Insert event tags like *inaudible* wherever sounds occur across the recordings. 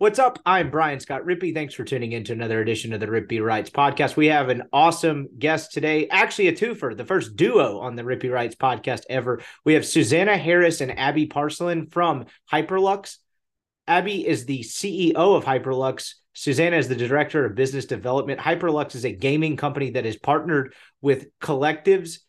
What's up? I'm Brian Scott Rippee. Thanks for tuning in to another edition of the Rippee Writes podcast. We have an awesome guest today, actually a twofer, the first duo on the Rippee Writes podcast ever. We have Susannah Harris and Abbey Parcellin from Hyperluxe. Abbey is the CEO of Hyperluxe. Susannah is the director of business development. Hyperluxe is a gaming company that has partnered with collectives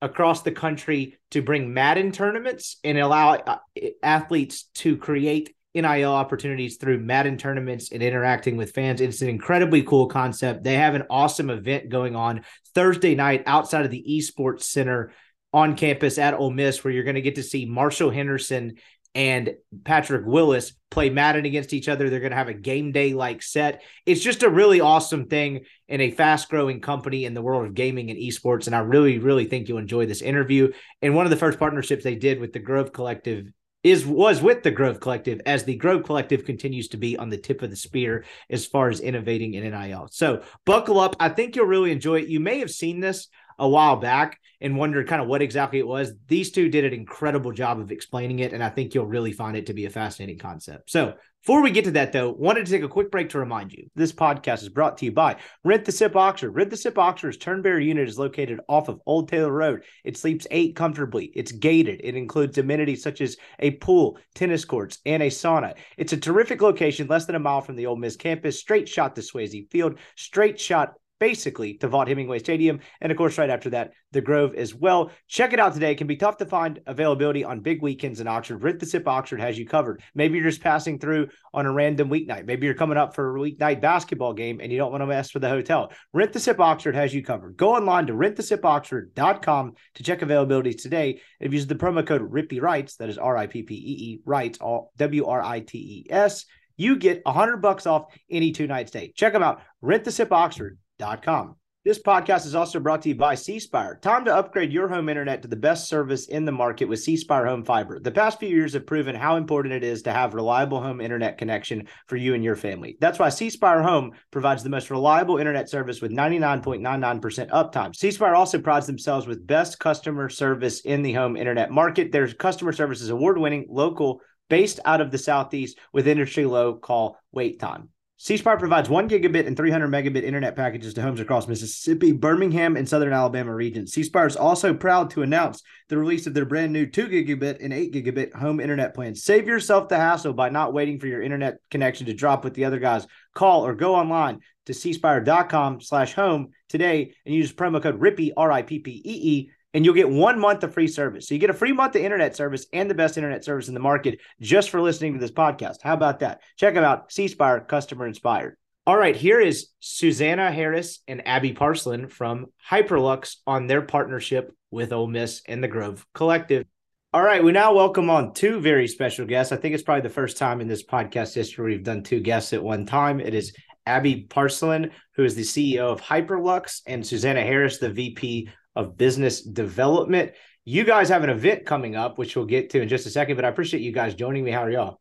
across the country to bring Madden tournaments and allow uh, athletes to create NIL opportunities through Madden tournaments and interacting with fans. It's an incredibly cool concept. They have an awesome event going on Thursday night outside of the Esports Center on campus at Ole Miss, where you're going to get to see Marshall Henderson and Patrick Willis play Madden against each other. They're going to have a game day like set. It's just a really awesome thing in a fast growing company in the world of gaming and esports. And I really, really think you'll enjoy this interview. And one of the first partnerships they did with the Grove Collective is was with the Grove Collective as the Grove Collective continues to be on the tip of the spear as far as innovating in NIL. So buckle up. I think you'll really enjoy it. You may have seen this a while back and wondered kind of what exactly it was. These two did an incredible job of explaining it, and I think you'll really find it to be a fascinating concept. So before we get to that, though, wanted to take a quick break to remind you this podcast is brought to you by Rent the Sip Oxford. Rent the Sip Oxford's Turnberry unit is located off of Old Taylor Road. It sleeps eight comfortably. It's gated. It includes amenities such as a pool, tennis courts, and a sauna. It's a terrific location, less than a mile from the Ole Miss campus, straight shot to Swayze Field, straight shot basically to Vaught Hemingway Stadium. And of course, right after that, the Grove as well. Check it out today. It can be tough to find availability on big weekends in Oxford. Rent the Sip Oxford has you covered. Maybe you're just passing through on a random weeknight. Maybe you're coming up for a weeknight basketball game and you don't want to mess with the hotel. Rent the Sip Oxford has you covered. Go online to rentthe.sipoxford.com to check availability today. If you use the promo code Rippee Writes, that is R I P P E E Writes, all W R I T E S, you get a hundred bucks off any two night stay. Check them out. Rent the Sip Oxford com. This podcast is also brought to you by C Spire. Time to upgrade your home internet to the best service in the market with C Spire Home Fiber. The past few years have proven how important it is to have reliable home internet connection for you and your family. That's why C Spire Home provides the most reliable internet service with 99.99% uptime. C Spire also prides themselves with best customer service in the home internet market. Their customer service is award winning, local, based out of the Southeast with industry low call wait time. C Spire provides one gigabit and 300 megabit internet packages to homes across Mississippi, Birmingham, and Southern Alabama regions. C Spire is also proud to announce the release of their brand new 2 gigabit and 8 gigabit home internet plans. Save yourself the hassle by not waiting for your internet connection to drop with the other guys. Call or go online to cspire.com slash home today and use promo code RIPPEE, R I P P E E, and you'll get one month of free service. So you get a free month of internet service and the best internet service in the market just for listening to this podcast. How about that? Check them out. C Spire, customer inspired. All right, here is Susannah Harris and Abbey Parcellin from Hyperluxe on their partnership with Ole Miss and the Grove Collective. All right, we now welcome on two very special guests. I think it's probably the first time in this podcast history we've done two guests at one time. It is Abbey Parcellin, who is the CEO of Hyperluxe, and Susannah Harris, the VP of business development. You guys have an event coming up, which we'll get to in just a second, but I appreciate you guys joining me. How are y'all?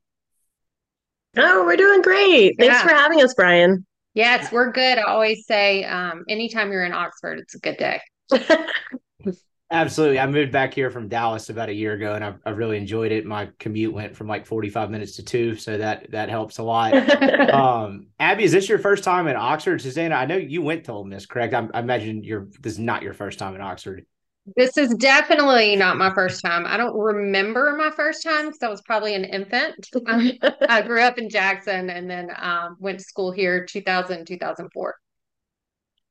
Oh, we're doing great. Thanks yeah. for having us, Brian. Yes, we're good. I always say um, anytime you're in Oxford, it's a good day. *laughs* Absolutely. I moved back here from Dallas about a year ago and I've, I've really enjoyed it. My commute went from like 45 minutes to two. So that, that helps a lot. *laughs* um, Abbey, is this your first time in Oxford? Susannah, I know you went to Ole Miss, correct? I, I imagine you're, this is not your first time in Oxford. This is definitely not my first time. I don't remember my first time because I was probably an infant. *laughs* I grew up in Jackson and then um, went to school here 2000, 2004.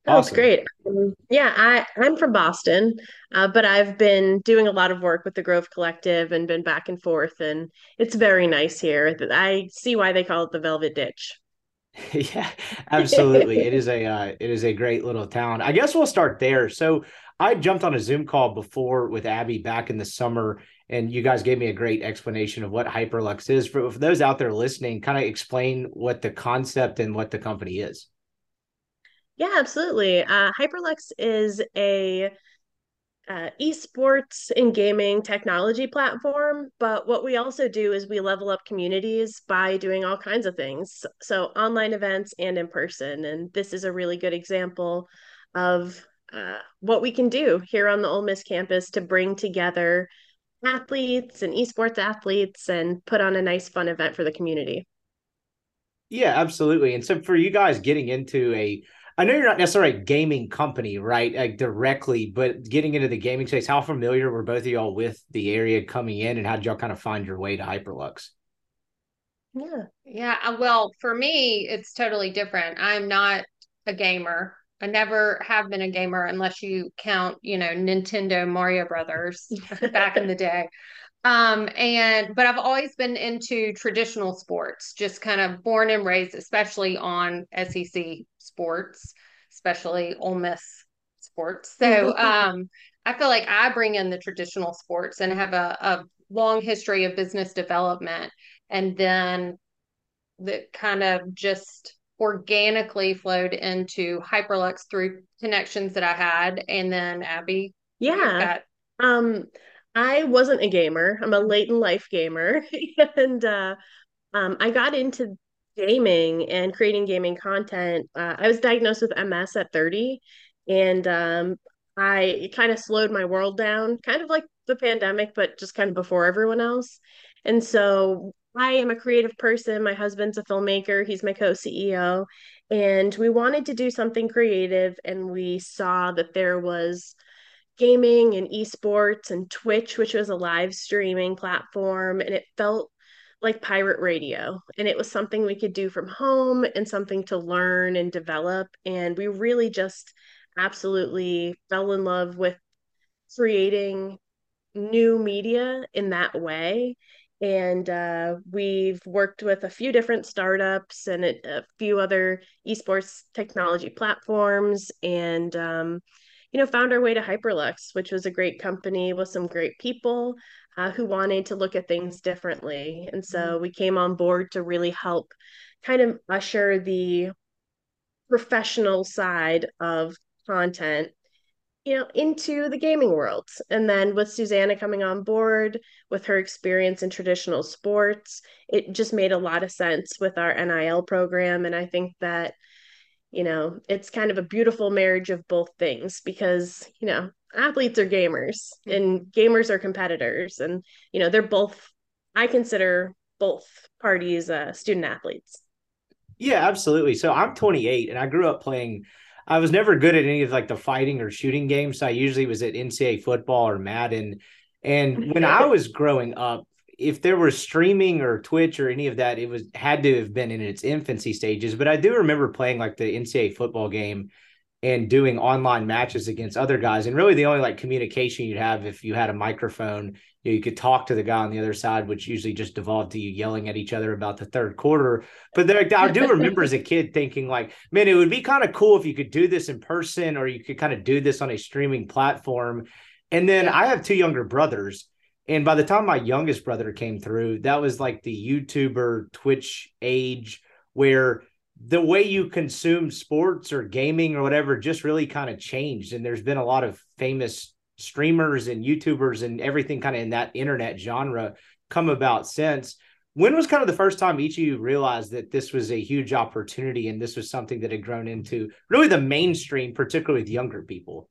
Awesome. That's great. Um, yeah, I, I'm from Boston, uh, but I've been doing a lot of work with the Grove Collective and been back and forth, and it's very nice here. I see why they call it the Velvet Ditch. *laughs* yeah, absolutely. it is a uh, it is a great little town. I guess we'll start there. So I jumped on a Zoom call before with Abbey back in the summer, and you guys gave me a great explanation of what Hyperluxe is. For, for those out there listening, kind of explain what the concept and what the company is. Yeah, absolutely. Uh, Hyperluxe is a uh, esports and gaming technology platform. But what we also do is we level up communities by doing all kinds of things. So, online events and in person. And this is a really good example of uh, what we can do here on the Ole Miss campus to bring together athletes and esports athletes and put on a nice, fun event for the community. Yeah, absolutely. And so, for you guys getting into a I know you're not necessarily a gaming company, right? Like directly, but getting into the gaming space, how familiar were both of y'all with the area coming in and how did y'all kind of find your way to Hyperluxe? Yeah. Yeah. Uh, well, for me, it's totally different. I'm not a gamer. I never have been a gamer unless you count, you know, Nintendo Mario Brothers *laughs* back in the day. Um, and but I've always been into traditional sports, just kind of born and raised, especially on SEC sports, especially Ole Miss sports. So um, I feel like I bring in the traditional sports and have a, a long history of business development, and then that kind of just organically flowed into Hyperluxe through connections that I had, and then Abbey. Yeah. Um, I wasn't a gamer. I'm a late in life gamer. *laughs* and uh, um, I got into gaming and creating gaming content. Uh, I was diagnosed with MS at 30. And um, I kind of slowed my world down, kind of like the pandemic, but just kind of before everyone else. And so I am a creative person. My husband's a filmmaker, he's my co CEO. And we wanted to do something creative. And we saw that there was gaming and esports and Twitch, which was a live streaming platform. And it felt like pirate radio. And it was something we could do from home and something to learn and develop. And we really just absolutely fell in love with creating new media in that way. And uh, we've worked with a few different startups and a, a few other esports technology platforms. And um, you know, found our way to Hyperluxe, which was a great company with some great people uh, who wanted to look at things differently. And so mm-hmm. we came on board to really help kind of usher the professional side of content you know into the gaming world and then with susannah coming on board with her experience in traditional sports it just made a lot of sense with our nil program and i think that you know it's kind of a beautiful marriage of both things because you know athletes are gamers and gamers are competitors and you know they're both i consider both parties uh, student athletes. Yeah absolutely. So i'm 28 and i grew up playing i was never good at any of like the fighting or shooting games. So i usually was at ncaa football or madden. And when i *laughs* was growing up if there was streaming or Twitch or any of that, it was had to have been in its infancy stages. But I do remember playing like the NCAA football game and doing online matches against other guys. And really, the only like communication you'd have if you had a microphone, you, know, you could talk to the guy on the other side, which usually just devolved to you yelling at each other about the third quarter. But there, I do remember as a kid thinking like, man, it would be kind of cool if you could do this in person or you could kind of do this on a streaming platform. And then I have two younger brothers and by the time my youngest brother came through, that was like the YouTuber Twitch age where the way you consume sports or gaming or whatever just really kind of changed. And there's been a lot of famous streamers and YouTubers and everything kind of in that internet genre come about since. When was kind of the first time each of you realized that this was a huge opportunity and this was something that had grown into really the mainstream, particularly with younger people?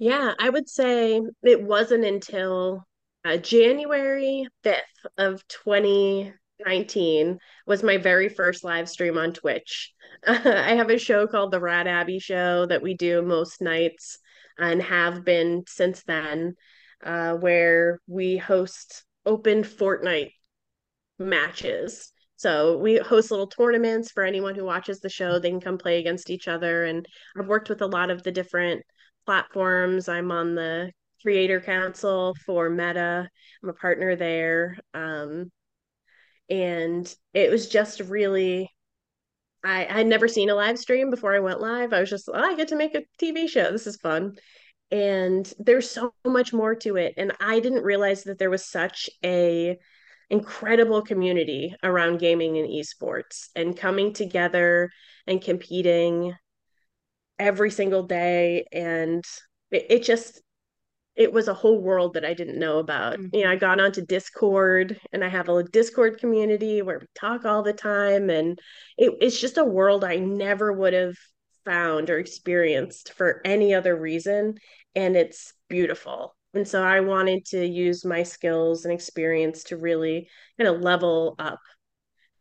Yeah, I would say it wasn't until uh, January 5th of 2019 was my very first live stream on Twitch. *laughs* I have a show called The Rad Abby Show that we do most nights and have been since then, uh, where we host open Fortnite matches. So we host little tournaments for anyone who watches the show. They can come play against each other. And I've worked with a lot of the different platforms. I'm on the Creator Council for Meta. I'm a partner there. Um, and it was just really I had never seen a live stream before I went live. I was just, oh, I get to make a TV show. This is fun. And there's so much more to it. And I didn't realize that there was such a incredible community around gaming and esports and coming together and competing every single day and it, it just it was a whole world that I didn't know about. Mm-hmm. You know, I got onto Discord and I have a Discord community where we talk all the time. And it, it's just a world I never would have found or experienced for any other reason. And it's beautiful. And so I wanted to use my skills and experience to really kind of level up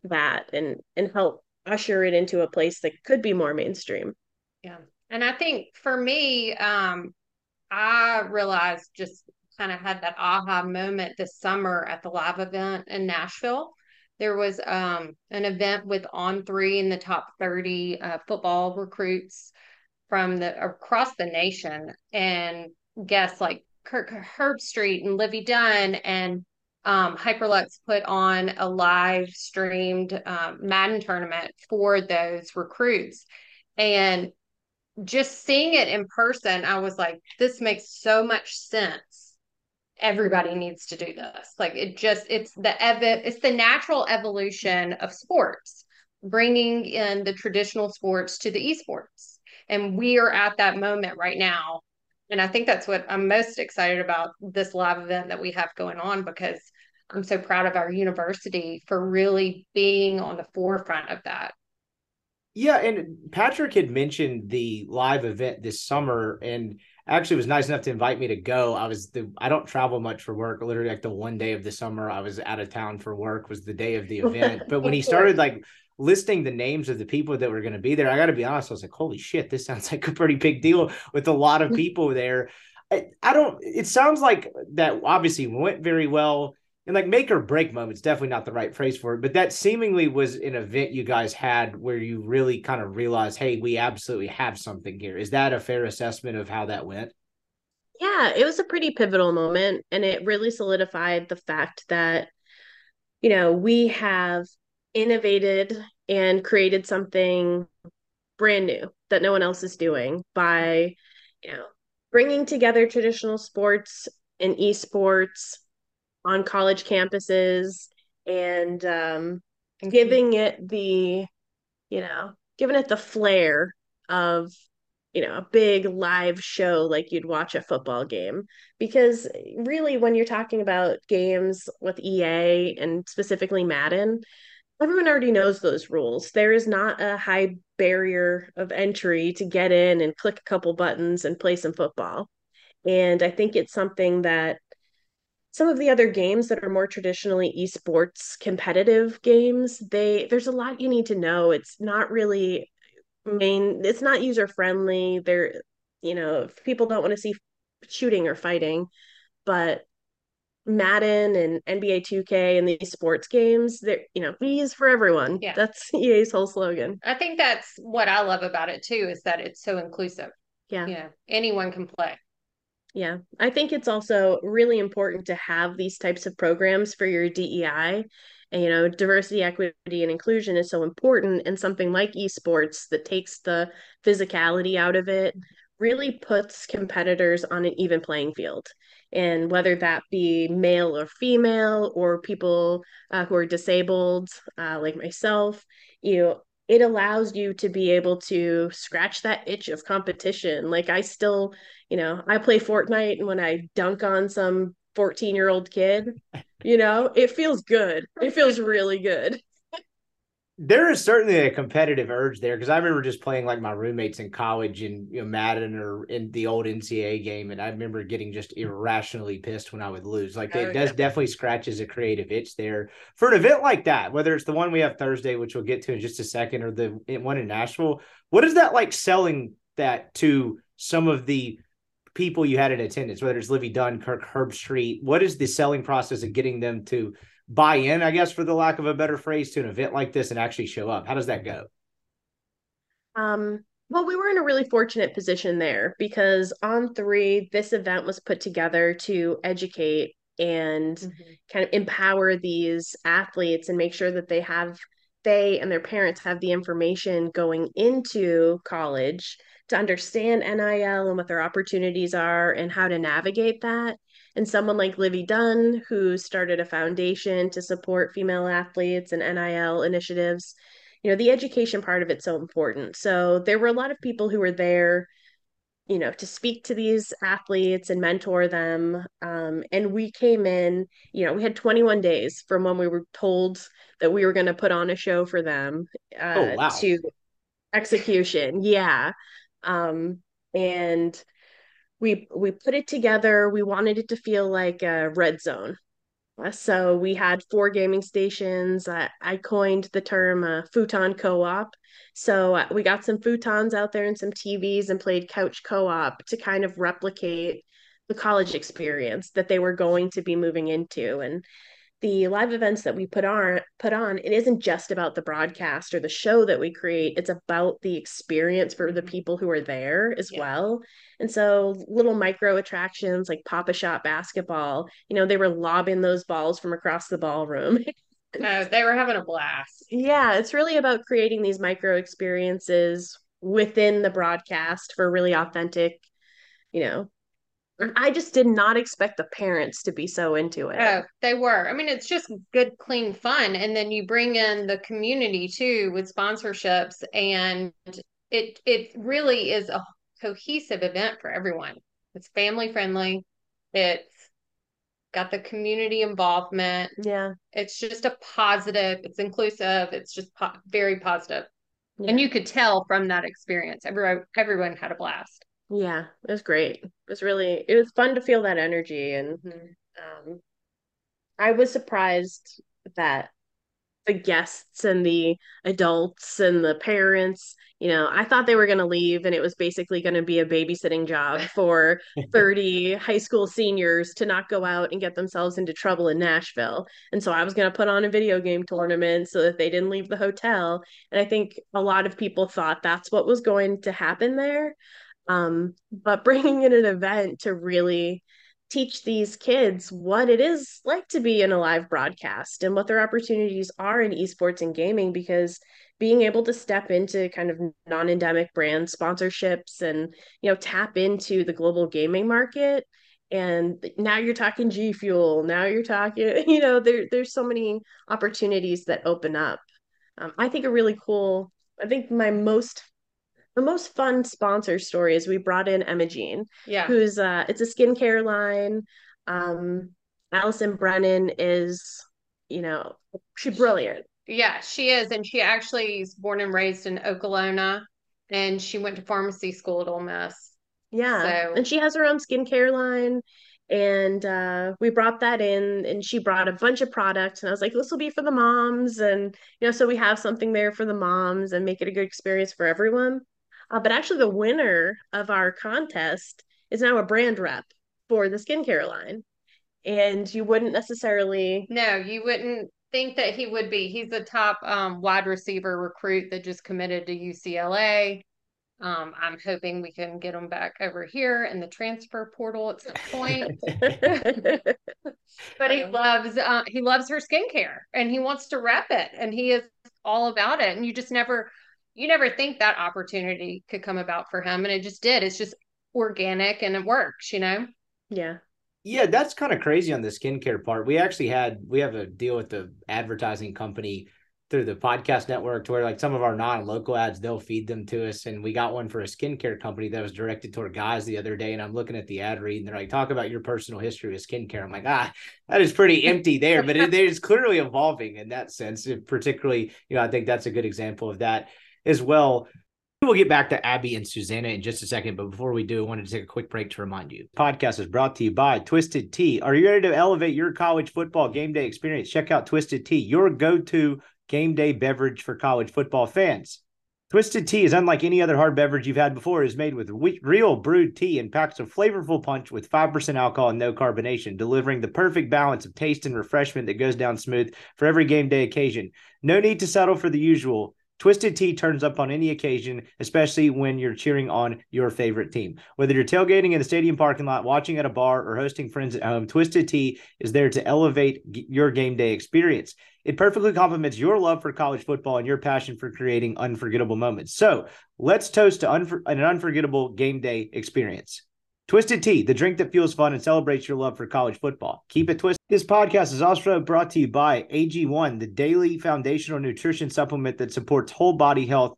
that and and help usher it into a place that could be more mainstream. Yeah. And I think for me, um, I realized just kind of had that aha moment this summer at the live event in Nashville. There was um, an event with On3 in the top 30 uh, football recruits from the across the nation and guests like Kirk Herbstreit and Livvy Dunne and um, Hyperluxe put on a live streamed um, Madden tournament for those recruits. And just seeing it in person, I was like, this makes so much sense. Everybody needs to do this. Like it just, it's the ev- it's the natural evolution of sports, bringing in the traditional sports to the esports. And we are at that moment right now and I think that's what I'm most excited about this live event that we have going on because I'm so proud of our university for really being on the forefront of that. Yeah, and Patrick had mentioned the live event this summer, and actually was nice enough to invite me to go. I was the I don't travel much for work. Literally, like the one day of the summer I was out of town for work was the day of the event. *laughs* But when he started like listing the names of the people that were going to be there, I got to be honest, I was like, holy shit, this sounds like a pretty big deal with a lot of *laughs* people there. I, I don't, it sounds like that obviously went very well. And like make or break moments, definitely not the right phrase for it, but that seemingly was an event you guys had where you really kind of realized, hey, we absolutely have something here. Is that a fair assessment of how that went? Yeah, it was a pretty pivotal moment. And it really solidified the fact that, you know, we have innovated and created something brand new that no one else is doing by you know bringing together traditional sports and esports on college campuses and um, giving it the you know giving it the flair of you know a big live show like you'd watch a football game because really when you're talking about games with EA and specifically Madden everyone already knows those rules. There is not a high barrier of entry to get in and click a couple buttons and play some football. And I think it's something that some of the other games that are more traditionally esports competitive games, they there's a lot you need to know. It's not really main it's not user friendly. There you know, people don't want to see shooting or fighting, but Madden and NBA 2K and these sports games, they're, you know, V is for everyone. Yeah. That's *laughs* EA's whole slogan. I think that's what I love about it too, is that it's so inclusive. Yeah. Know, anyone can play. Yeah. I think it's also really important to have these types of programs for your DEI. And, you know, diversity, equity, and inclusion is so important. And something like esports that takes the physicality out of it really puts competitors on an even playing field and whether that be male or female or people uh, who are disabled uh, like myself you know it allows you to be able to scratch that itch of competition. Like i still you know i play fortnite and when i dunk on some 14 year old kid you know it feels good. It feels really good there is certainly a competitive urge there because I remember just playing like my roommates in college in you know, Madden or in the old NCAA game, and I remember getting just mm. irrationally pissed when I would lose. Like Oh, it does yeah. definitely scratches a creative itch there for an event like that. Whether it's the one we have Thursday, which we'll get to in just a second, or the one in Nashville. What is that like selling that to some of the people you had in attendance? Whether it's Livvy Dunne, Kirk Herbstreit, what is the selling process of getting them to buy in, I guess, for the lack of a better phrase, to an event like this and actually show up? How does that go? Um, well, we were in a really fortunate position there because on three, this event was put together to educate and kind of empower these athletes and make sure that they have they and their parents have the information going into college to understand NIL and what their opportunities are and how to navigate that. And someone like Livvy Dunne, who started a foundation to support female athletes and NIL initiatives, you know, the education part of it's so important. So there were a lot of people who were there you know, to speak to these athletes and mentor them. Um, and we came in, you know, we had 21 days from when we were told that we were going to put on a show for them uh, Oh, wow. to execution. Yeah. Um, and we we put it together. We wanted it to feel like a red zone. Uh, So we had four gaming stations. I, I coined the term uh, futon co-op. So uh, we got some futons out there and some TVs and played couch co-op to kind of replicate the college experience that they were going to be moving into. And the live events that we put on put on it isn't just about the broadcast or the show that we create it's about the experience for the mm-hmm. people who are there as Yeah. well and so little micro attractions like papa shot basketball you know they were lobbing those balls from across the ballroom No, *laughs* oh, they were having a blast. yeah it's really about creating these micro experiences within the broadcast for really authentic you know i just did not expect the parents to be so into it Oh, they were. I mean, it's just good, clean fun. And then you bring in the community too with sponsorships and it it really is a cohesive event for everyone. It's family friendly. It's got the community involvement. yeah It's just a positive, it's inclusive, it's just po- very positive. Yeah. And you could tell from that experience. Everyone everyone had a blast. Yeah, it was great. It was really it was fun to feel that energy and um I was surprised that the guests and the adults and the parents, you know, I thought they were going to leave and it was basically going to be a babysitting job *laughs* for *laughs* 30 high school seniors to not go out and get themselves into trouble in Nashville. And so I was going to put on a video game tournament so that they didn't leave the hotel. And I think a lot of people thought that's what was going to happen there. Um, but bringing in an event to really teach these kids what it is like to be in a live broadcast and what their opportunities are in esports and gaming because being able to step into kind of non-endemic brand sponsorships and you know tap into the global gaming market and now you're talking G Fuel now you're talking *laughs* you know there there's so many opportunities that open up. Um, I think a really cool I think my most the most fun sponsor story is we brought in Emma Jean Yeah. who's uh it's a skincare line um Allison Brennan is you know she's brilliant Yeah, she is. And she actually is born and raised in Okolona and she went to pharmacy school at Ole Miss. yeah So- and she has her own skincare line and uh we brought that in and she brought a bunch of products and I was like this will be for the moms and you know so we have something there for the moms and make it a good experience for everyone uh, but actually the winner of our contest is now a brand rep for the skincare line and you wouldn't necessarily No, you wouldn't think that he would be. He's a top um, wide receiver recruit that just committed to UCLA. Um, I'm hoping we can get him back over here in the transfer portal at some point. *laughs* *laughs* but he loves uh, he loves her skincare and he wants to rep it and he is all about it. And you just never you never think that opportunity could come about for him, and it just did. It's just organic and it works, you know. yeah Yeah, that's kind of crazy on the skincare part. We actually had we have a deal with the advertising company through the podcast network to where like some of our non-local ads they'll feed them to us and we got one for a skincare company that was directed toward guys the other day and i'm looking at the ad read and they're like talk about your personal history with skincare i'm like ah that is pretty empty there but it, it is clearly evolving in that sense particularly you know i think that's a good example of that as well We'll get back to Abbey and Susannah in just a second, but before we do, I wanted to take a quick break to remind you. Podcast is brought to you by Twisted Tea. Are you ready to elevate your college football game day experience? Check out Twisted Tea, your go-to game day beverage for college football fans. Twisted Tea is unlike any other hard beverage you've had before. It is made with real brewed tea and packs a flavorful punch with 5% alcohol and no carbonation, delivering the perfect balance of taste and refreshment that goes down smooth for every game day occasion. No need to settle for the usual. Twisted Tea turns up on any occasion, especially when you're cheering on your favorite team. Whether you're tailgating in the stadium parking lot, watching at a bar, or hosting friends at home, Twisted Tea is there to elevate your game day experience. It perfectly complements your love for college football and your passion for creating unforgettable moments. So let's toast to unfor- an unforgettable game day experience. Twisted Tea, the drink that feels fun and celebrates your love for college football. Keep it twisted. This podcast is also brought to you by AG1, the daily foundational nutrition supplement that supports whole body health.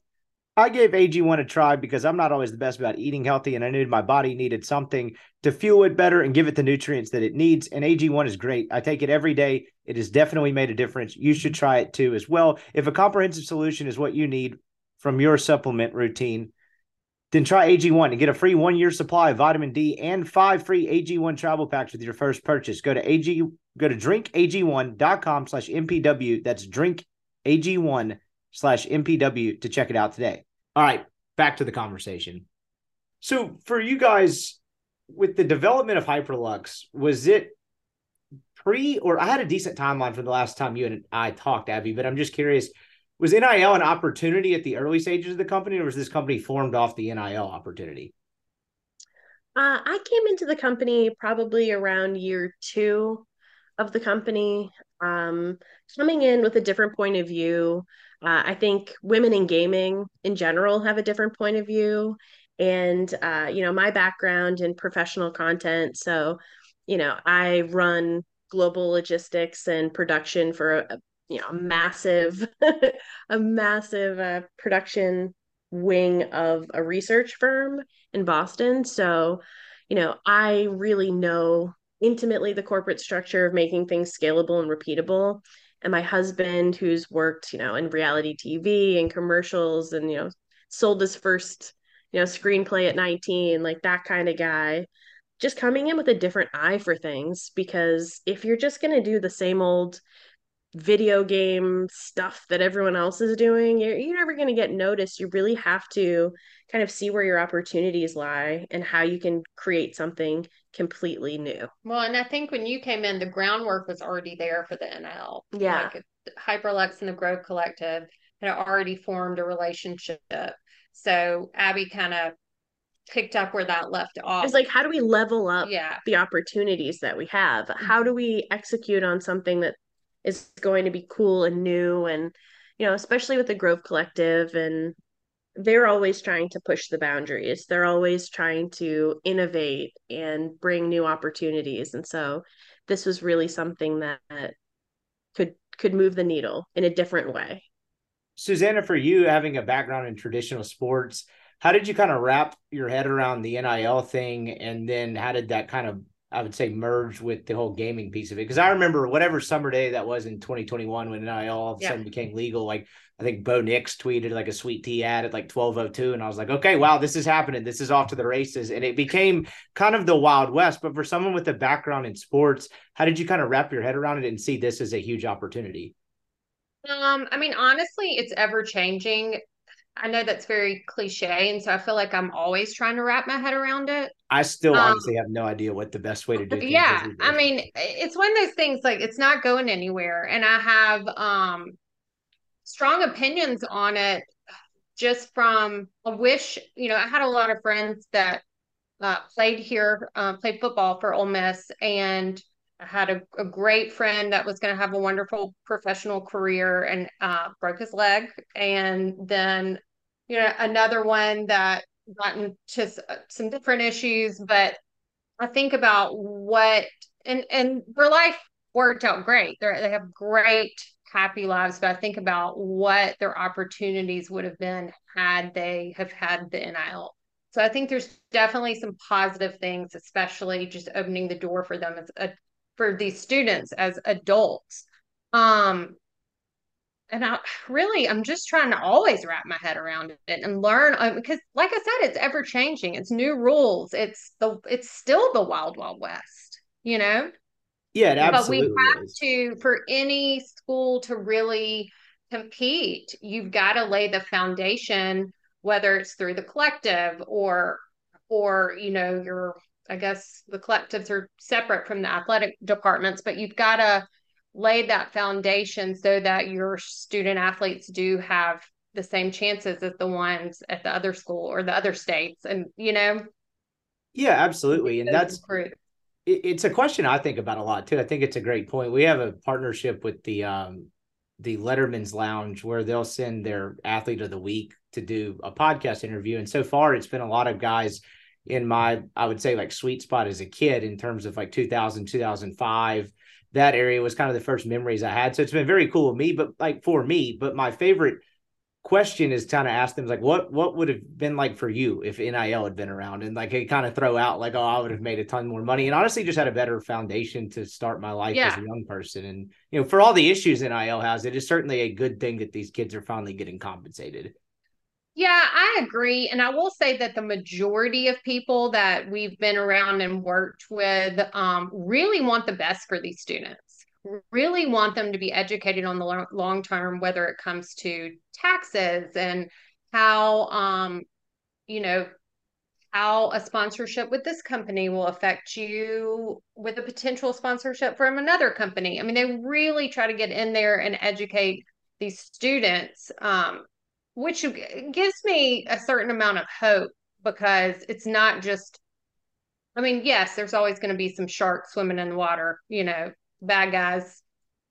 I gave AG1 a try because I'm not always the best about eating healthy, and I knew my body needed something to fuel it better and give it the nutrients that it needs. And AG1 is great. I take it every day. It has definitely made a difference. You should try it too as well. If a comprehensive solution is what you need from your supplement routine, then try AG1 and get a free one year supply of vitamin D and five free AG1 travel packs with your first purchase. Go to AG go to drinkag1.com slash MPW. That's drinkag1 slash MPW to check it out today. All right, back to the conversation. So for you guys, with the development of Hyperluxe, was it pre or I had a decent timeline for the last time you and I talked, Abbey, but I'm just curious was NIL an opportunity at the early stages of the company, or was this company formed off the NIL opportunity? Uh, I came into the company probably around year two of the company, um, coming in with a different point of view. Uh, I think women in gaming in general have a different point of view. And, uh, you know, my background in professional content. So, you know, I run global logistics and production for a, you know a massive *laughs* a massive uh, production wing of a research firm in Boston. So you know I really know intimately the corporate structure of making things scalable and repeatable. And my husband who's worked you know in reality TV and commercials and you know sold his first you know screenplay at 19 like that kind of guy just coming in with a different eye for things. Because if you're just going to do the same old video game stuff that everyone else is doing, you're, you're never going to get noticed. You really have to kind of see where your opportunities lie and how you can create something completely new. Well, and I think when you came in, the groundwork was already there for the NL. Yeah. Like Hyperluxe and the Grove Collective had already formed a relationship. So Abbey kind of picked up where that left off. It's like, how do we level up yeah. the opportunities that we have? How do we execute on something that is going to be cool and new and you know especially with the grove collective and they're always trying to push the boundaries. They're always trying to innovate and bring new opportunities. And so this was really something that could could move the needle in a different way. Susanna for you having a background in traditional sports how did you kind of wrap your head around the nil thing? And then how did that kind of I would say merge with the whole gaming piece of it. Because I remember whatever summer day that was in 2021 when NIL all of a yeah. sudden became legal. Like I think Bo Nix tweeted like a sweet tea ad at like 1202. And I was like, okay, wow, this is happening. This is off to the races. And it became kind of the Wild West. But for someone with a background in sports, how did you kind of wrap your head around it and see this as a huge opportunity? Um, I mean, honestly, it's ever changing. I know that's very cliche, and so I feel like I'm always trying to wrap my head around it. I still um, honestly have no idea what the best way to do yeah, I mean, it's one of those things like it's not going anywhere, and I have um strong opinions on it just from a wish. You know, I had a lot of friends that uh, played here, uh, played football for Ole Miss, and I had a, a great friend that was going to have a wonderful professional career and uh, broke his leg. And then, you know, another one that got into uh, some different issues. But I think about what, and, and their life worked out great. They're, they have great happy lives, but I think about what their opportunities would have been had they have had the NIL. So I think there's definitely some positive things, especially just opening the door for them as a, for these students as adults. Um, and I really, I'm just trying to always wrap my head around it and learn uh, because, like I said, it's ever changing. It's new rules. It's the, it's still the wild, wild west. You know. Yeah, absolutely. But we have is. to, for any school to really compete, you've got to lay the foundation, whether it's through the collective or, or you know, your, I guess the collectives are separate from the athletic departments, but you've got to lay that foundation so that your student athletes do have the same chances as the ones at the other school or the other states, and you know. Yeah, absolutely, and that's it's a question I think about a lot too. I think it's a great point. We have a partnership with the um, the Letterman's Lounge where they'll send their athlete of the week to do a podcast interview. And so far, it's been a lot of guys in my, I would say, like sweet spot as a kid in terms of like 2000, 2005. That area was kind of the first memories I had. So it's been very cool with me, but like for me, but my favorite question is kind of ask them like what what would have been like for you if NIL had been around and like it kind of throw out like oh I would have made a ton more money and honestly just had a better foundation to start my life yeah. as a young person and you know for all the issues NIL has it is certainly a good thing that these kids are finally getting compensated. Yeah, I agree and I will say that the majority of people that we've been around and worked with um, really want the best for these students really want them to be educated on the long term, whether it comes to taxes and how, um, you know, how a sponsorship with this company will affect you with a potential sponsorship from another company. I mean, they really try to get in there and educate these students, um, which gives me a certain amount of hope because it's not just I mean, yes, there's always going to be some sharks swimming in the water, you know, bad guys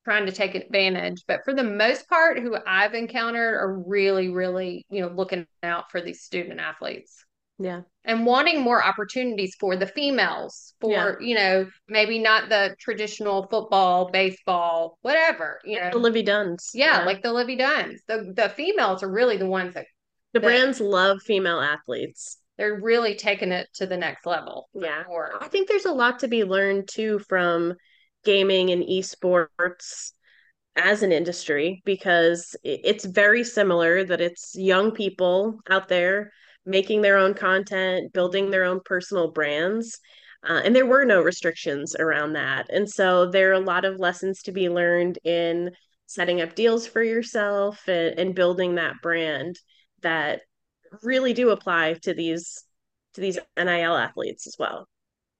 trying to take advantage. But for the most part, who I've encountered are really, really, you know, looking out for these student athletes. Yeah. And wanting more opportunities for the females, for, yeah. you know, maybe not the traditional football, baseball, whatever, you know. The Livvy Dunnes. Yeah, yeah, like the Livvy Dunnes. The the females are really the ones that the that, brands love female athletes. They're really taking it to the next level. Yeah. I think there's a lot to be learned too from gaming and esports as an industry because it's very similar that it's young people out there making their own content, building their own personal brands. Uh, and there were no restrictions around that. And so there are a lot of lessons to be learned in setting up deals for yourself and, and building that brand that really do apply to these to these NIL athletes as well.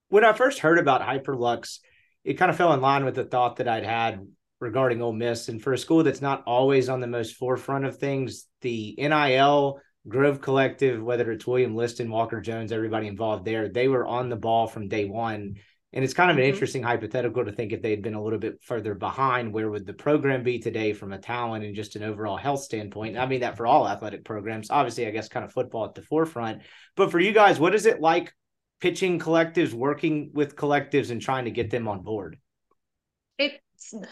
When I first heard about Hyperluxe, it kind of fell in line with the thought that I'd had regarding Ole Miss. And for a school that's not always on the most forefront of things, the NIL Grove Collective, whether it's William Liston, Walker Jones, everybody involved there, they were on the ball from day one. And it's kind of an mm-hmm. interesting hypothetical to think if they had been a little bit further behind, where would the program be today from a talent and just an overall health standpoint? I mean that for all athletic programs. Obviously, I guess kind of football at the forefront. But for you guys, what is it like pitching collectives, working with collectives, and trying to get them on board? It's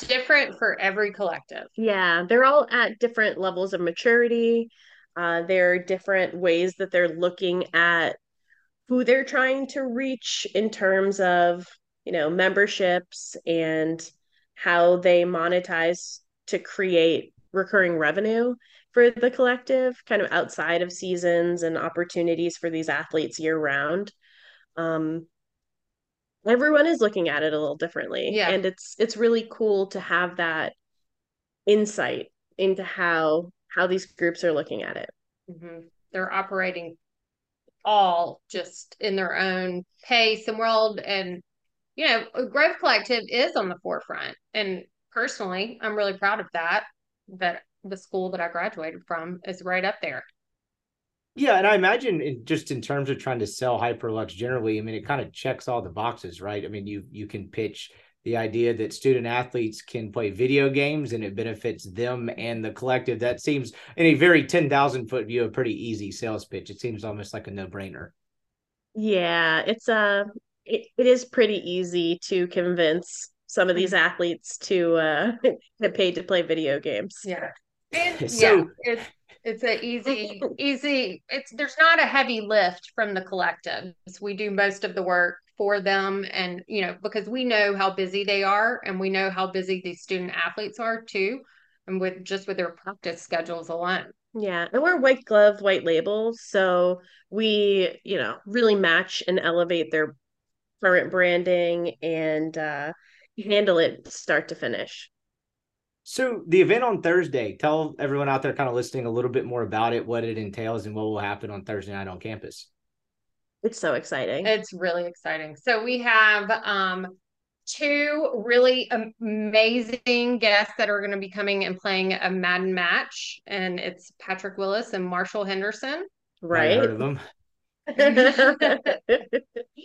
different for every collective. Yeah, they're all at different levels of maturity. Uh, there are different ways that they're looking at who they're trying to reach in terms of you know memberships and how they monetize to create recurring revenue for the collective kind of outside of seasons and opportunities for these athletes year round um everyone is looking at it a little differently yeah. and it's it's really cool to have that insight into how how these groups are looking at it mm-hmm. they're operating all just in their own pace and world and you know grove collective is on the forefront and personally i'm really proud of that that the school that i graduated from is right up there yeah, and I imagine in, just in terms of trying to sell Hyperluxe generally, I mean, it kind of checks all the boxes, right? I mean, you you can pitch the idea that student athletes can play video games and it benefits them and the collective. That seems, in a very ten thousand foot view, a pretty easy sales pitch. It seems almost like a no brainer. Yeah, it's a it, it is pretty easy to convince some of these athletes to uh, *laughs* get paid to play video games. Yeah. *laughs* And, So- yeah, it's it's a easy easy it's there's not a heavy lift from the collectives. We do most of the work for them and you know because we know how busy they are and we know how busy these student athletes are too and with just with their practice schedules alone. Yeah, and we're white glove, white label, so we, you know, really match and elevate their current branding and uh, handle it start to finish. So the event on Thursday, tell everyone out there kind of listening a little bit more about it, what it entails, and what will happen on Thursday night on campus. It's so exciting. It's really exciting. So we have um two really amazing guests that are going to be coming and playing a Madden match, and it's Patrick Willis and Marshall Henderson. Might have right? heard of them. *laughs*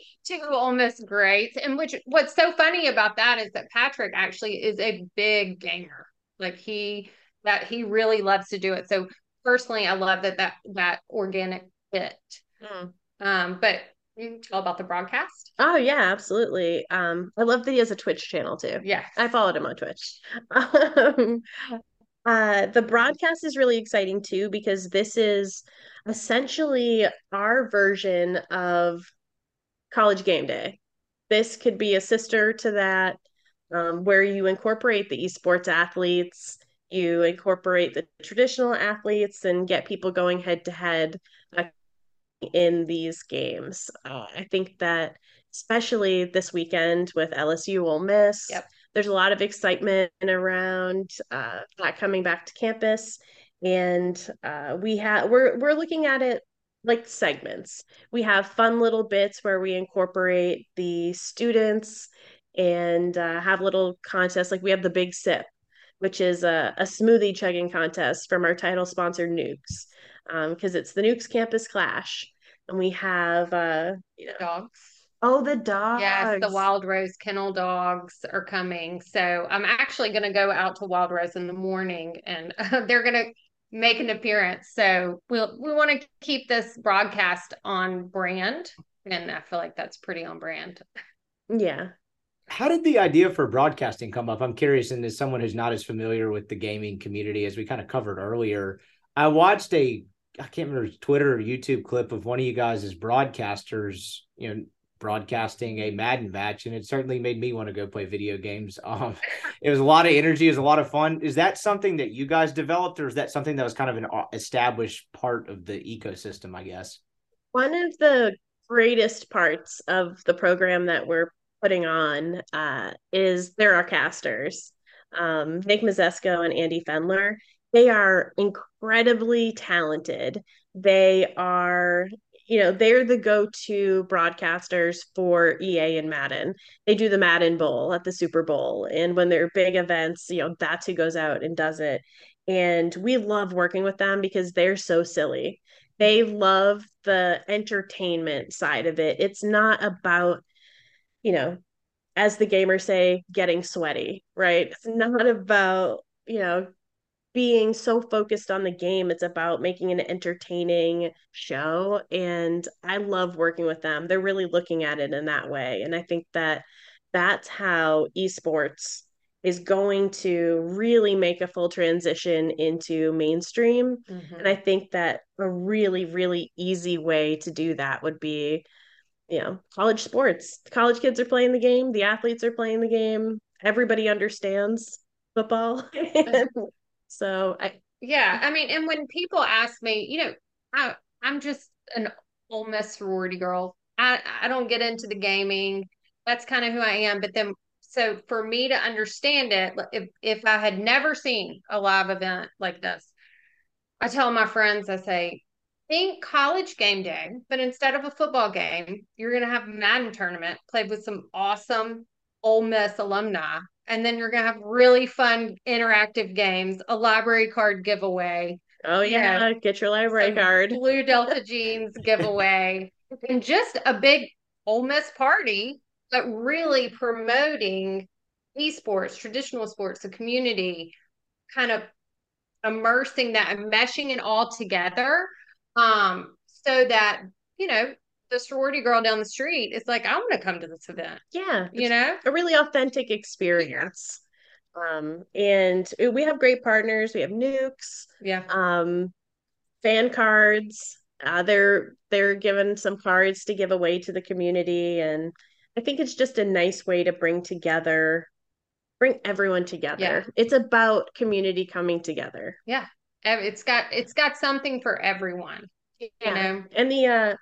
*laughs* two almost greats. And which what's so funny about that is that Patrick actually is a big gamer. Like he that he really loves to do it. So personally, I love that that that organic fit. Mm. Um, but you can tell about the broadcast. Oh yeah, absolutely. Um, I love that he has a Twitch channel too. Yeah, I followed him on Twitch. *laughs* Um, uh, the broadcast is really exciting too because this is essentially our version of college game day. This could be a sister to that, um, where you incorporate the esports athletes, you incorporate the traditional athletes, and get people going head to head in these games. Uh, I think that especially this weekend with LSU Ole Miss, Yep. there's a lot of excitement around uh, that coming back to campus, and uh, we have we're we're looking at it like segments. We have fun little bits where we incorporate the students and uh, have little contests. Like we have the Big Sip, which is a, a smoothie chugging contest from our title sponsor, Nukes, because it's the Nukes Campus Clash. And we have, uh, you know, Dogs. oh, the dogs. Yes, the Wild Rose Kennel dogs are coming. So I'm actually going to go out to Wild Rose in the morning and *laughs* they're going to make an appearance. So we'll, we want to keep this broadcast on brand. And I feel like that's pretty on brand. Yeah. How did the idea for broadcasting come up? I'm curious, and as someone who's not as familiar with the gaming community, as we kind of covered earlier, I watched a I can't remember Twitter or YouTube clip of one of you guys as broadcasters, you know, broadcasting a Madden match, and it certainly made me want to go play video games. *laughs* Um, it was a lot of energy, it was a lot of fun. Is that something that you guys developed, or is that something that was kind of an uh, established part of the ecosystem? I guess. One of the greatest parts of the program that we're putting on uh, is there are casters. Um, Nick Mazesco and Andy Fendler. They are incredibly talented. They are, you know, they're the go-to broadcasters for EA and Madden. They do the Madden Bowl at the Super Bowl. And when there are big events, you know, that's who goes out and does it. And we love working with them because they're so silly they love the entertainment side of it. It's not about, you know, as the gamers say, getting sweaty, right? It's not about, you know, being so focused on the game. It's about making an entertaining show. And I love working with them. They're really looking at it in that way. And I think that that's how esports is going to really make a full transition into mainstream. And I mm-hmm. think that a really, really easy way to do that would be, you know, college sports. College kids are playing the game, the athletes are playing the game, everybody understands football. *laughs* so I Yeah, I mean, and when people ask me, you know, I I'm just an Ole Miss sorority girl. I I don't get into the gaming. That's kind of who I am. But then, so for me to understand it, if if I had never seen a live event like this, I tell my friends, I say, think college game day, but instead of a football game, you're gonna have a Madden tournament played with some awesome Ole Miss alumni. And then you're gonna have really fun interactive games, a library card giveaway, oh yeah, get your library card. Blue Delta jeans giveaway, *laughs* and just a big Ole Miss party, but really promoting esports, traditional sports, the community, kind of immersing that and meshing it all together, um, so that you know the sorority girl down the street is like, I want to come to this event. Yeah. You know, a really authentic experience. Um, and we have great partners. We have nukes, yeah, um, fan cards. Uh, they're they're given some cards to give away to the community, and I think it's just a nice way to bring together, bring everyone together. Yeah. It's about community coming together. yeah. It's got it's got something for everyone. You know, And the uh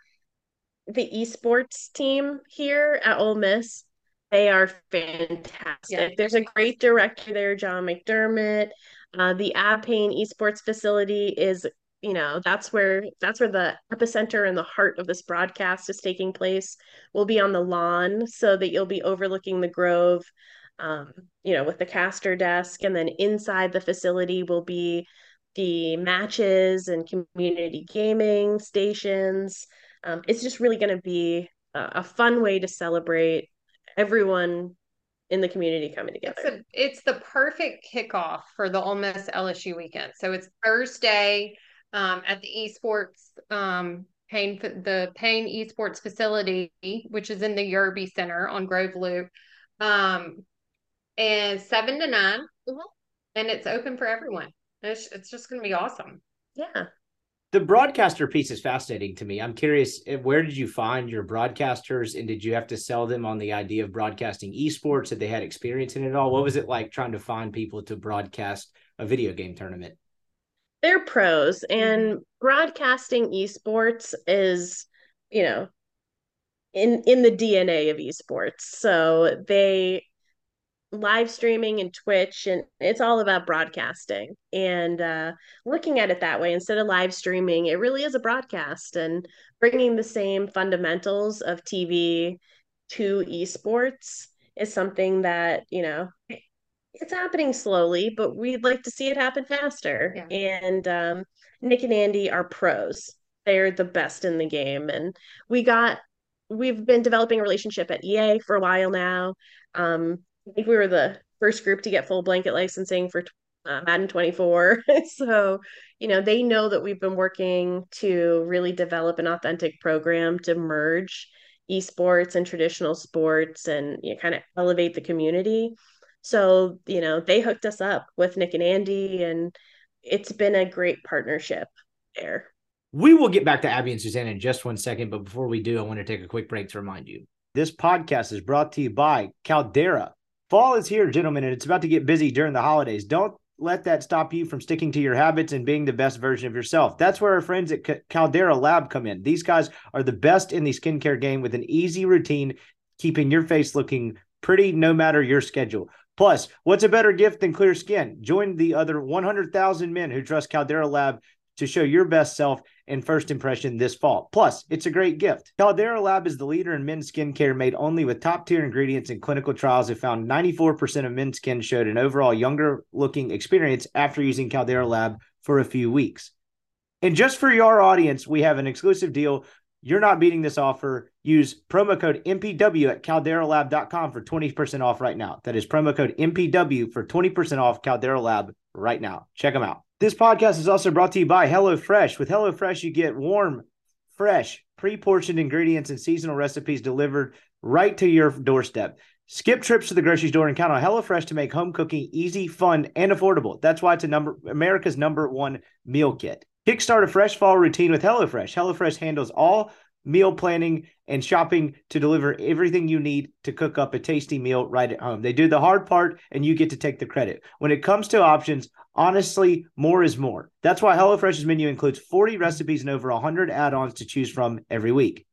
the esports team here at Ole Miss, they are fantastic. Yeah. There's a great director there, John McDermott. Uh, the Ab Payne esports facility is, you know, that's where that's where the epicenter and the heart of this broadcast is taking place. We'll be on the lawn so that you'll be overlooking the grove, um, you know, with the caster desk, and then inside the facility will be the matches and community gaming stations. Um, it's just really going to be a, a fun way to celebrate everyone in the community coming it's together. a, it's the perfect kickoff for the Ole Miss LSU weekend. So it's Thursday um, at the esports um, Payne the Payne Esports facility, which is in the Yerby Center on Grove Loop, um, and seven to 9 Mhm. and it's open for everyone. It's, it's just going to be awesome. yeah. The broadcaster piece is fascinating to me. I'm curious, eh, where did you find your broadcasters, and did you have to sell them on the idea of broadcasting esports? Did they had experience in it all? What was it like trying to find people to broadcast a video game tournament? They're pros, and broadcasting esports is, you know, in in the DNA of esports. So they live streaming and Twitch and it's all about broadcasting. And uh looking at it that way instead of live streaming it really is a broadcast and bringing the same fundamentals of TV to esports is something that you know it's happening slowly but we'd like to see it happen faster. Yeah. and um Nick and Andy are pros. They're the best in the game. And we got we've been developing a relationship at EA for a while now. Um I think we were the first group to get full blanket licensing for uh, Madden 24. *laughs* so, you know, they know that we've been working to really develop an authentic program to merge esports and traditional sports and you know, kind of elevate the community. So, you know, they hooked us up with Nick and Andy, and it's been a great partnership there. We will get back to Abbey and Susannah in just one second, but before we do, I want to take a quick break to remind you. This podcast is brought to you by Caldera. Fall is here, gentlemen, and it's about to get busy during the holidays. Don't let that stop you from sticking to your habits and being the best version of yourself. That's where our friends at Caldera Lab come in. These guys are the best in the skincare game with an easy routine, keeping your face looking pretty no matter your schedule. Plus, what's a better gift than clear skin? Join the other 100,000 men who trust Caldera Lab to show your best self and first impression this fall. Plus, it's a great gift. Caldera Lab is the leader in men's skincare made only with top tier ingredients and clinical trials have found 94% of men's skin showed an overall younger looking experience after using Caldera Lab for a few weeks. And just for your audience, we have an exclusive deal. You're not beating this offer. Use promo code MPW at calderalab.com for 20% off right now. That is promo code MPW for 20% off Caldera Lab right now. Check them out. This podcast is also brought to you by HelloFresh. With HelloFresh, you get warm, fresh, pre portioned ingredients and seasonal recipes delivered right to your doorstep. Skip trips to the grocery store and count on HelloFresh to make home cooking easy, fun, and affordable. That's why it's a number America's number one meal kit. Kickstart a fresh fall routine with HelloFresh. HelloFresh handles all meal planning and shopping to deliver everything you need to cook up a tasty meal right at home. They do the hard part and you get to take the credit. When it comes to options, honestly, more is more. That's why HelloFresh's menu includes 40 recipes and over 100 add-ons to choose from every week.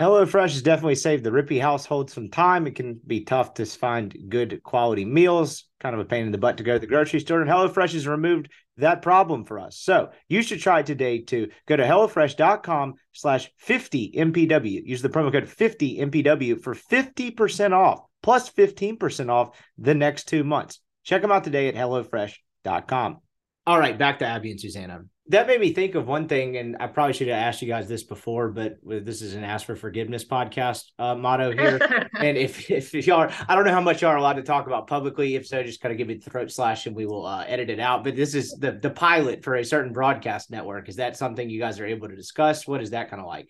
HelloFresh has definitely saved the Rippee household some time. It can be tough to find good quality meals, kind of a pain in the butt to go to the grocery store. And HelloFresh has removed that problem for us. So you should try today to go to HelloFresh.com slash 50 MPW. Use the promo code 50 MPW for 50% off plus 15% off the next two months. Check them out today at HelloFresh.com. All right, back to Abbey and Susannah. That made me think of one thing, and I probably should have asked you guys this before, but this is an Ask for Forgiveness podcast uh, motto *laughs* here. and if, if y'all are, I don't know how much y'all are allowed to talk about publicly. If so, just kind of give me the throat slash and we will uh, edit it out. But this is the the pilot for a certain broadcast network. Is that something you guys are able to discuss? What is that kind of like?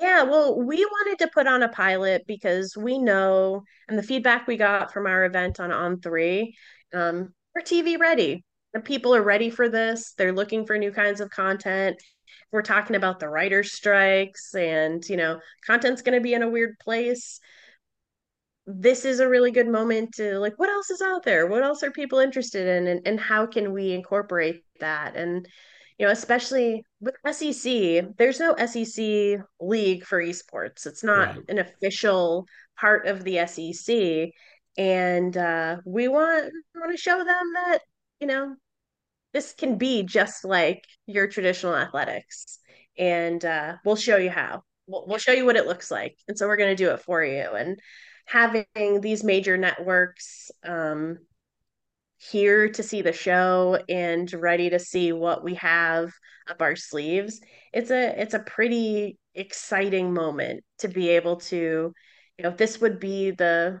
Yeah, well, we wanted to put on a pilot because we know, and the feedback we got from our event on On3, um, we're TV ready. The people are ready for this. They're looking for new kinds of content. We're talking about the writer's strikes and, you know, content's going to be in a weird place. This is a really good moment to like, what else is out there? What else are people interested in? And, and how can we incorporate that? And, you know, especially with SEC, there's no SEC league for esports. It's not Right. an official part of the SEC. And uh, we want, we want to show them that, you know, this can be just like your traditional athletics. And uh, we'll show you how. We'll, we'll show you what it looks like. And so we're going to do it for you. And having these major networks um, here to see the show and ready to see what we have up our sleeves, it's a it's a pretty exciting moment to be able to, you know, this would be the,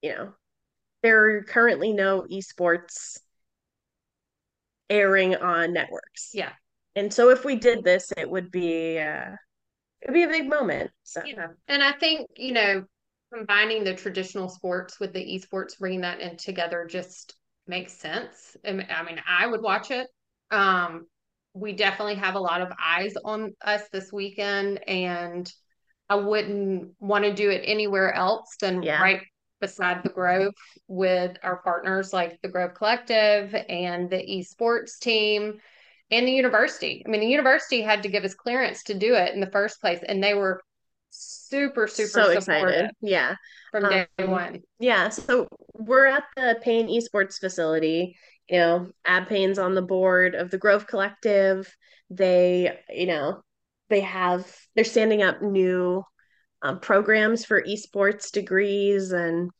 you know, there are currently no esports airing on networks. Yeah. And so if we did this, it would be uh it'd be a big moment. So Yeah. And I think, you know, combining the traditional sports with the esports, bringing that in together just makes sense. I mean, I mean, I would watch it. Um, we definitely have a lot of eyes on us this weekend, and I wouldn't want to do it anywhere else than Yeah. right beside the Grove with our partners like the Grove Collective and the esports team and the university. I mean, the university had to give us clearance to do it in the first place, and they were super, super so excited. Yeah. from day Um, one. Yeah. So we're at the Payne Esports facility. You know, Ab Payne's on the board of the Grove Collective. They, you know, they have they're standing up new um, programs for esports degrees and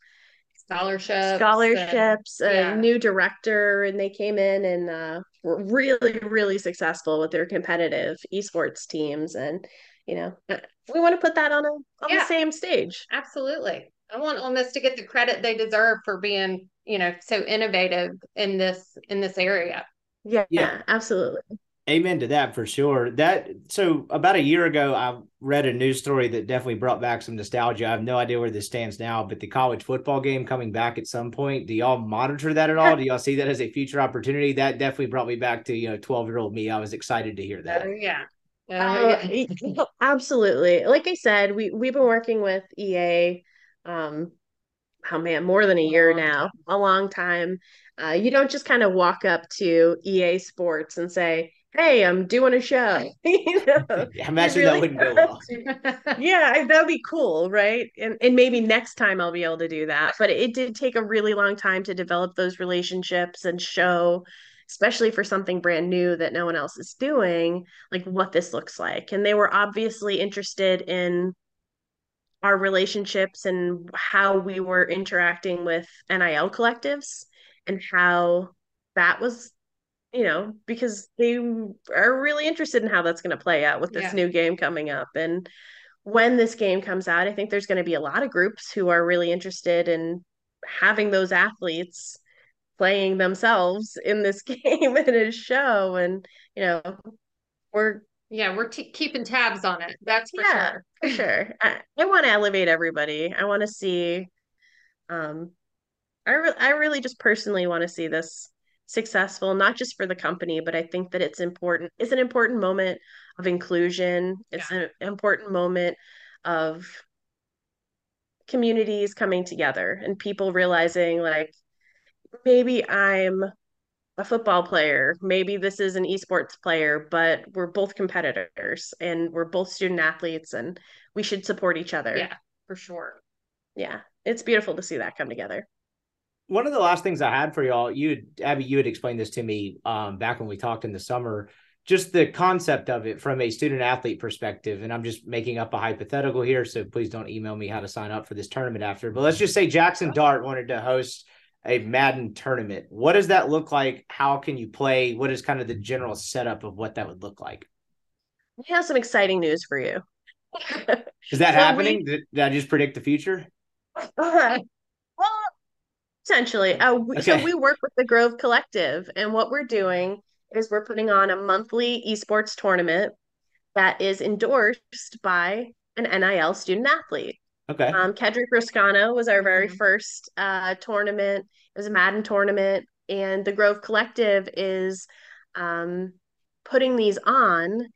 Scholarships. scholarships, a yeah. new director, and they came in and uh, were really, really successful with their competitive esports teams. And you know, uh, we want to put that on a on Yeah. the same stage. Absolutely. I want Ole Miss to get the credit they deserve for being, you know, so innovative in this in this area. Yeah, Yeah. absolutely. Amen to that for sure. That so about a year ago, I read a news story that definitely brought back some nostalgia. I have no idea where this stands now, but the college football game coming back at some point. Do y'all monitor that at all? Do y'all see that as a future opportunity? That definitely brought me back to you know twelve year old me. I was excited to hear that. Oh, yeah. Oh, Uh, yeah. *laughs* absolutely. Like I said, we we've been working with EA um oh man, more than a year long now, a long time. Uh, you don't just kind of walk up to EA Sports and say, "Hey, I'm doing a show." *laughs* you know, *laughs* I imagine really- that wouldn't go well. *laughs* yeah, that'd be cool, right? And and maybe next time I'll be able to do that. But it did take a really long time to develop those relationships and show, especially for something brand new that no one else is doing, like what this looks like. And they were obviously interested in our relationships and how we were interacting with NIL collectives and how that was you know, because they are really interested in how that's going to play out with this Yeah. new game coming up. And when this game comes out, I think there's going to be a lot of groups who are really interested in having those athletes playing themselves in this *laughs* game and a show. And, you know, we're, yeah, we're t- keeping tabs on it. That's for yeah, sure. for sure. I, I want to elevate everybody. I want to see, um, I, re- I really just personally want to see this successful, not just for the company, but I think that it's important. It's an important moment of inclusion. It's an important moment of communities coming together and people realizing like maybe I'm a football player, maybe this is an esports player, but we're both competitors and we're both student athletes and we should support each other. Yeah, for sure. Yeah. It's beautiful to see that come together. One of the last things I had for y'all, you Abbey, you had explained this to me um, back when we talked in the summer, just the concept of it from a student athlete perspective. And I'm just making up a hypothetical here, so please don't email me how to sign up for this tournament after. But let's just say Jackson Dart wanted to host a Madden tournament. What does that look like? How can you play? What is kind of the general setup of what that would look like? We have some exciting news for you. Is that *laughs* happening? we- Did, did I just predict the future? *laughs* well, essentially, uh, we, so we work with the Grove Collective, and what we're doing is we're putting on a monthly esports tournament that is endorsed by an NIL student athlete. Okay. Um, Kedrick Ruscano was our very Mhm. first uh, tournament. It was a Madden tournament, and the Grove Collective is um, putting these on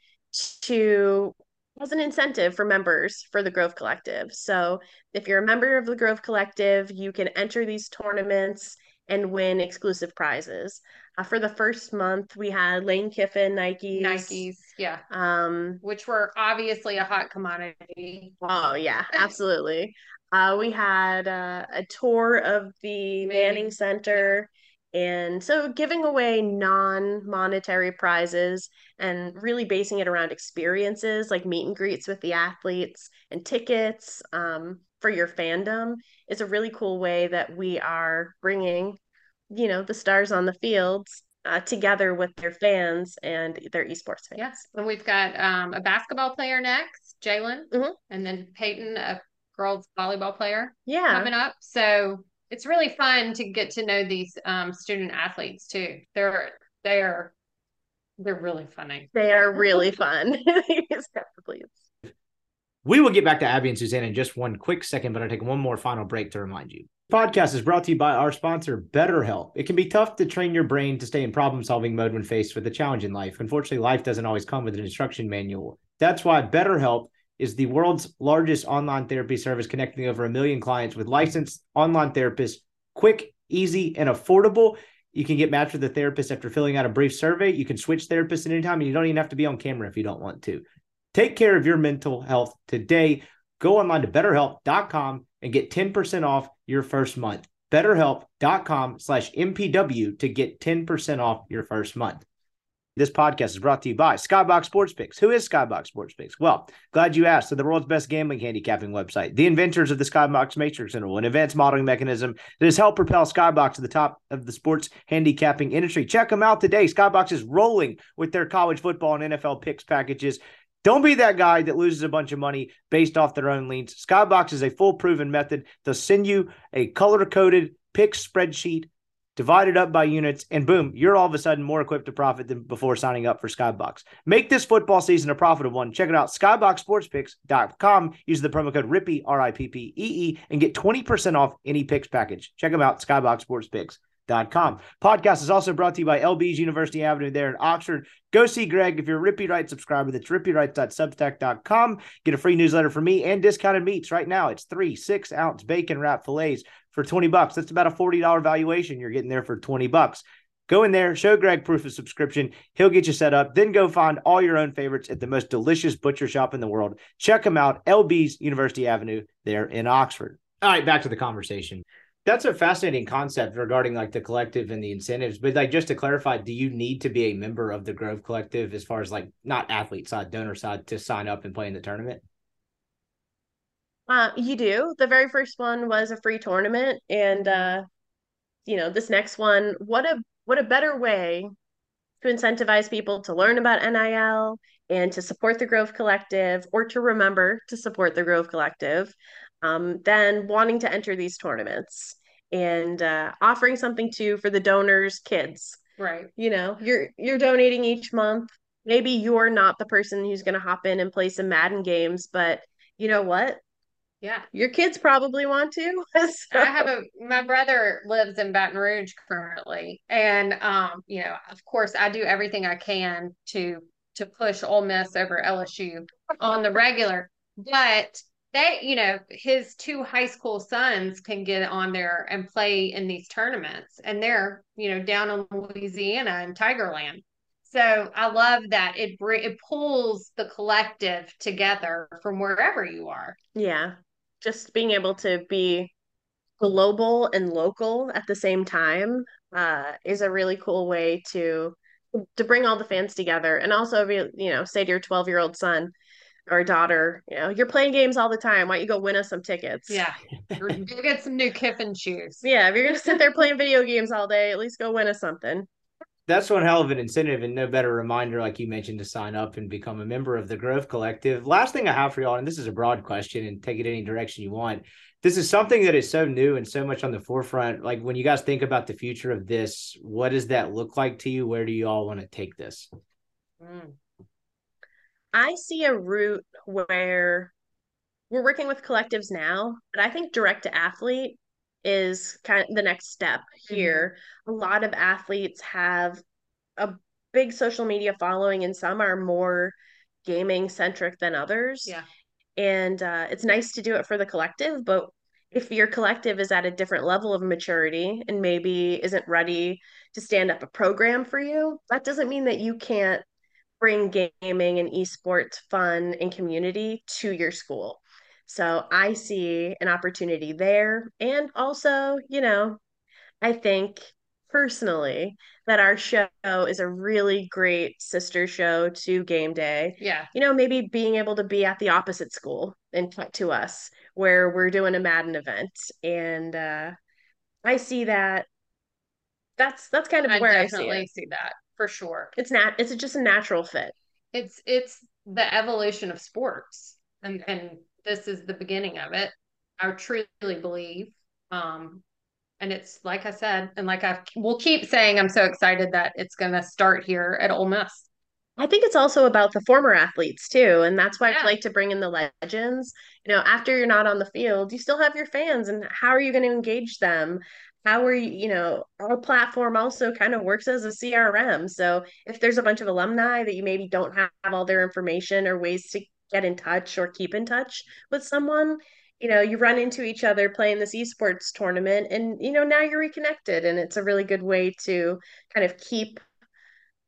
to as an incentive for members for the Grove Collective. So if you're a member of the Grove Collective, you can enter these tournaments and win exclusive prizes. Uh, for the first month, we had Lane Kiffin Nikes. Nikes, yeah, Um, which were obviously a hot commodity. Oh yeah, *laughs* absolutely. Uh, we had uh, a tour of the Manning Manning. Center, and so giving away non-monetary prizes and really basing it around experiences like meet and greets with the athletes and tickets um, for your fandom is a really cool way that we are bringing, you know, the stars on the fields uh, together with their fans and their esports fans. Yes, and we've got um, a basketball player next, Jalen, Mhm. and then Peyton, a girls volleyball player Yeah. coming up. So it's really fun to get to know these um, student athletes too. They're they're they're really funny. They are really *laughs* fun. *laughs* Yes. We will get back to Abbey and Suzanne in just one quick second, but I'll take one more final break to remind you. Podcast is brought to you by our sponsor, BetterHelp. It can be tough to train your brain to stay in problem solving mode when faced with a challenge in life. Unfortunately, life doesn't always come with an instruction manual. That's why BetterHelp is the world's largest online therapy service connecting over a million clients with licensed online therapists, quick, easy, and affordable. You can get matched with a therapist after filling out a brief survey. You can switch therapists at any time, and you don't even have to be on camera if you don't want to. Take care of your mental health today. Go online to betterhelp.com and get 10% off your first month. Betterhelp.com slash MPW to get 10% off your first month. This podcast is brought to you by Skybox Sports Picks. Who is Skybox Sports Picks? Well, glad you asked. So, the world's best gambling handicapping website, the inventors of the Skybox Matrix Interval, an advanced modeling mechanism that has helped propel Skybox to the top of the sports handicapping industry. Check them out today. Skybox is rolling with their college football and NFL picks packages. Don't be that guy that loses a bunch of money based off their own leans. Skybox is a full proven method. They'll send you a color coded pick spreadsheet divided up by units, and boom, you're all of a sudden more equipped to profit than before signing up for Skybox. Make this football season a profitable one. Check it out, skyboxsportspicks.com. Use the promo code RIPPEE, R I P P E E, and get 20% off any picks package. Check them out, skyboxsportspicks.com. Podcast is also brought to you by LB's University Avenue there in Oxford. Go see Greg if you're a Rippee Writes subscriber. That's rippeewrites.substack.com. Get a free newsletter from me and discounted meats right now. It's three six ounce bacon wrap fillets for 20 bucks. That's about a $40 valuation. You're getting there for 20 bucks. Go in there, show Greg proof of subscription. He'll get you set up. Then go find all your own favorites at the most delicious butcher shop in the world. Check them out, LB's University Avenue there in Oxford. All right, back to the conversation. That's a fascinating concept regarding like the collective and the incentives. But like just to clarify, do you need to be a member of the Grove Collective as far as like not athlete side, donor side to sign up and play in the tournament? Uh, you do. The very first one was a free tournament, and uh, you know, this next one, what a what a better way to incentivize people to learn about NIL and to support the Grove Collective or to remember to support the Grove Collective um, than wanting to enter these tournaments and uh, offering something too for the donors' kids. Right. You know, you're you're donating each month. Maybe you're not the person who's going to hop in and play some Madden games, but you know what? Yeah. Your kids probably want to. *laughs* So- I have a my brother lives in Baton Rouge currently, and um, you know, of course, I do everything I can to to push Ole Miss over LSU on the regular. But they, you know, his two high school sons can get on there and play in these tournaments, and they're you know down in Louisiana and Tigerland. So I love that it br- it pulls the collective together from wherever you are. Yeah. Just being able to be global and local at the same time uh, is a really cool way to to bring all the fans together and also be, you know, say to your 12 year old son or daughter, you know, you're playing games all the time. Why don't you go win us some tickets? Yeah, go get some new Kiffin shoes. Yeah. If you're going to sit there playing video games all day, at least go win us something. That's one hell of an incentive and no better reminder, like you mentioned, to sign up and become a member of the Grove Collective. Last thing I have for y'all, and this is a broad question and take it any direction you want. This is something that is so new and so much on the forefront. Like when you guys think about the future of this, what does that look like to you? Where do you all want to take this? Mm. I see a route where we're working with collectives now, but I think direct to athlete is kind of the next step here. Mm-hmm. A lot of athletes have a big social media following, and some are more gaming centric than others. Yeah. And uh, it's nice to do it for the collective, but if your collective is at a different level of maturity and maybe isn't ready to stand up a program for you, that doesn't mean that you can't bring gaming and esports fun and community to your school. So I see an opportunity there. And also, you know, I think personally that our show is a really great sister show to game day. Yeah. You know, maybe being able to be at the opposite school and to us where we're doing a Madden event. And uh I see that that's that's kind of I where I see, see that for sure. It's not it's just a natural fit. It's it's the evolution of sports. And and this is the beginning of it. I truly believe. Um, and it's like I said, and like I will keep saying, I'm so excited that it's going to start here at Ole Miss. I think it's also about the former athletes too, and that's why yeah. I like to bring in the legends. You know, after you're not on the field, you still have your fans, and how are you going to engage them? How are you? You know, our platform also kind of works as a CRM. So if there's a bunch of alumni that you maybe don't have all their information or ways to get in touch or keep in touch with someone. You know you run into each other playing this esports tournament and you know now you're reconnected and it's a really good way to kind of keep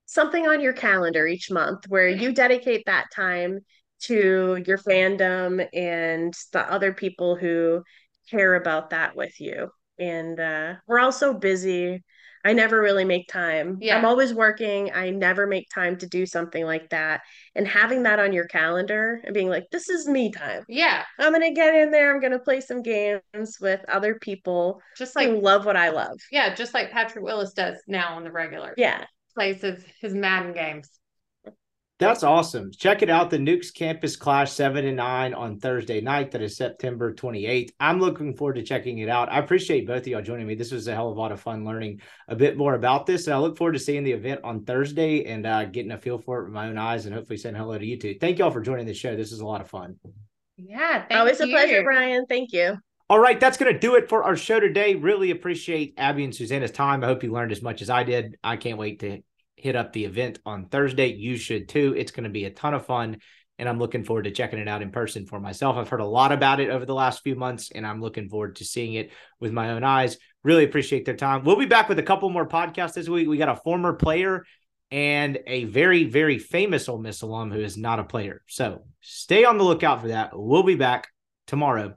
something on your calendar each month where you dedicate that time to your fandom and the other people who care about that with you. And uh, we're all so busy I never really make time. Yeah. I'm always working. I never make time to do something like that. And having that on your calendar and being like, this is me time. Yeah. I'm going to get in there. I'm going to play some games with other people just like love what I love. Yeah. Just like Patrick Willis does now on the regular. Yeah. Plays his, his Madden games. That's awesome. Check it out. The Nukes Campus Clash 7 and 9 on Thursday night. That is September 28th. I'm looking forward to checking it out. I appreciate both of y'all joining me. This was a hell of a lot of fun learning a bit more about this. And I look forward to seeing the event on Thursday and uh, getting a feel for it with my own eyes and hopefully saying hello to you too. Thank y'all for joining the show. This is a lot of fun. Yeah. Always you. a pleasure, Brian. Thank you. All right, that's going to do it for our show today. Really appreciate Abbey and Susannah's time. I hope you learned as much as I did. I can't wait to hit up the event on Thursday. You should too. It's going to be a ton of fun. And I'm looking forward to checking it out in person for myself. I've heard a lot about it over the last few months, and I'm looking forward to seeing it with my own eyes. Really appreciate their time. We'll be back with a couple more podcasts this week. We got a former player and a very, very famous Ole Miss alum who is not a player. So stay on the lookout for that. We'll be back tomorrow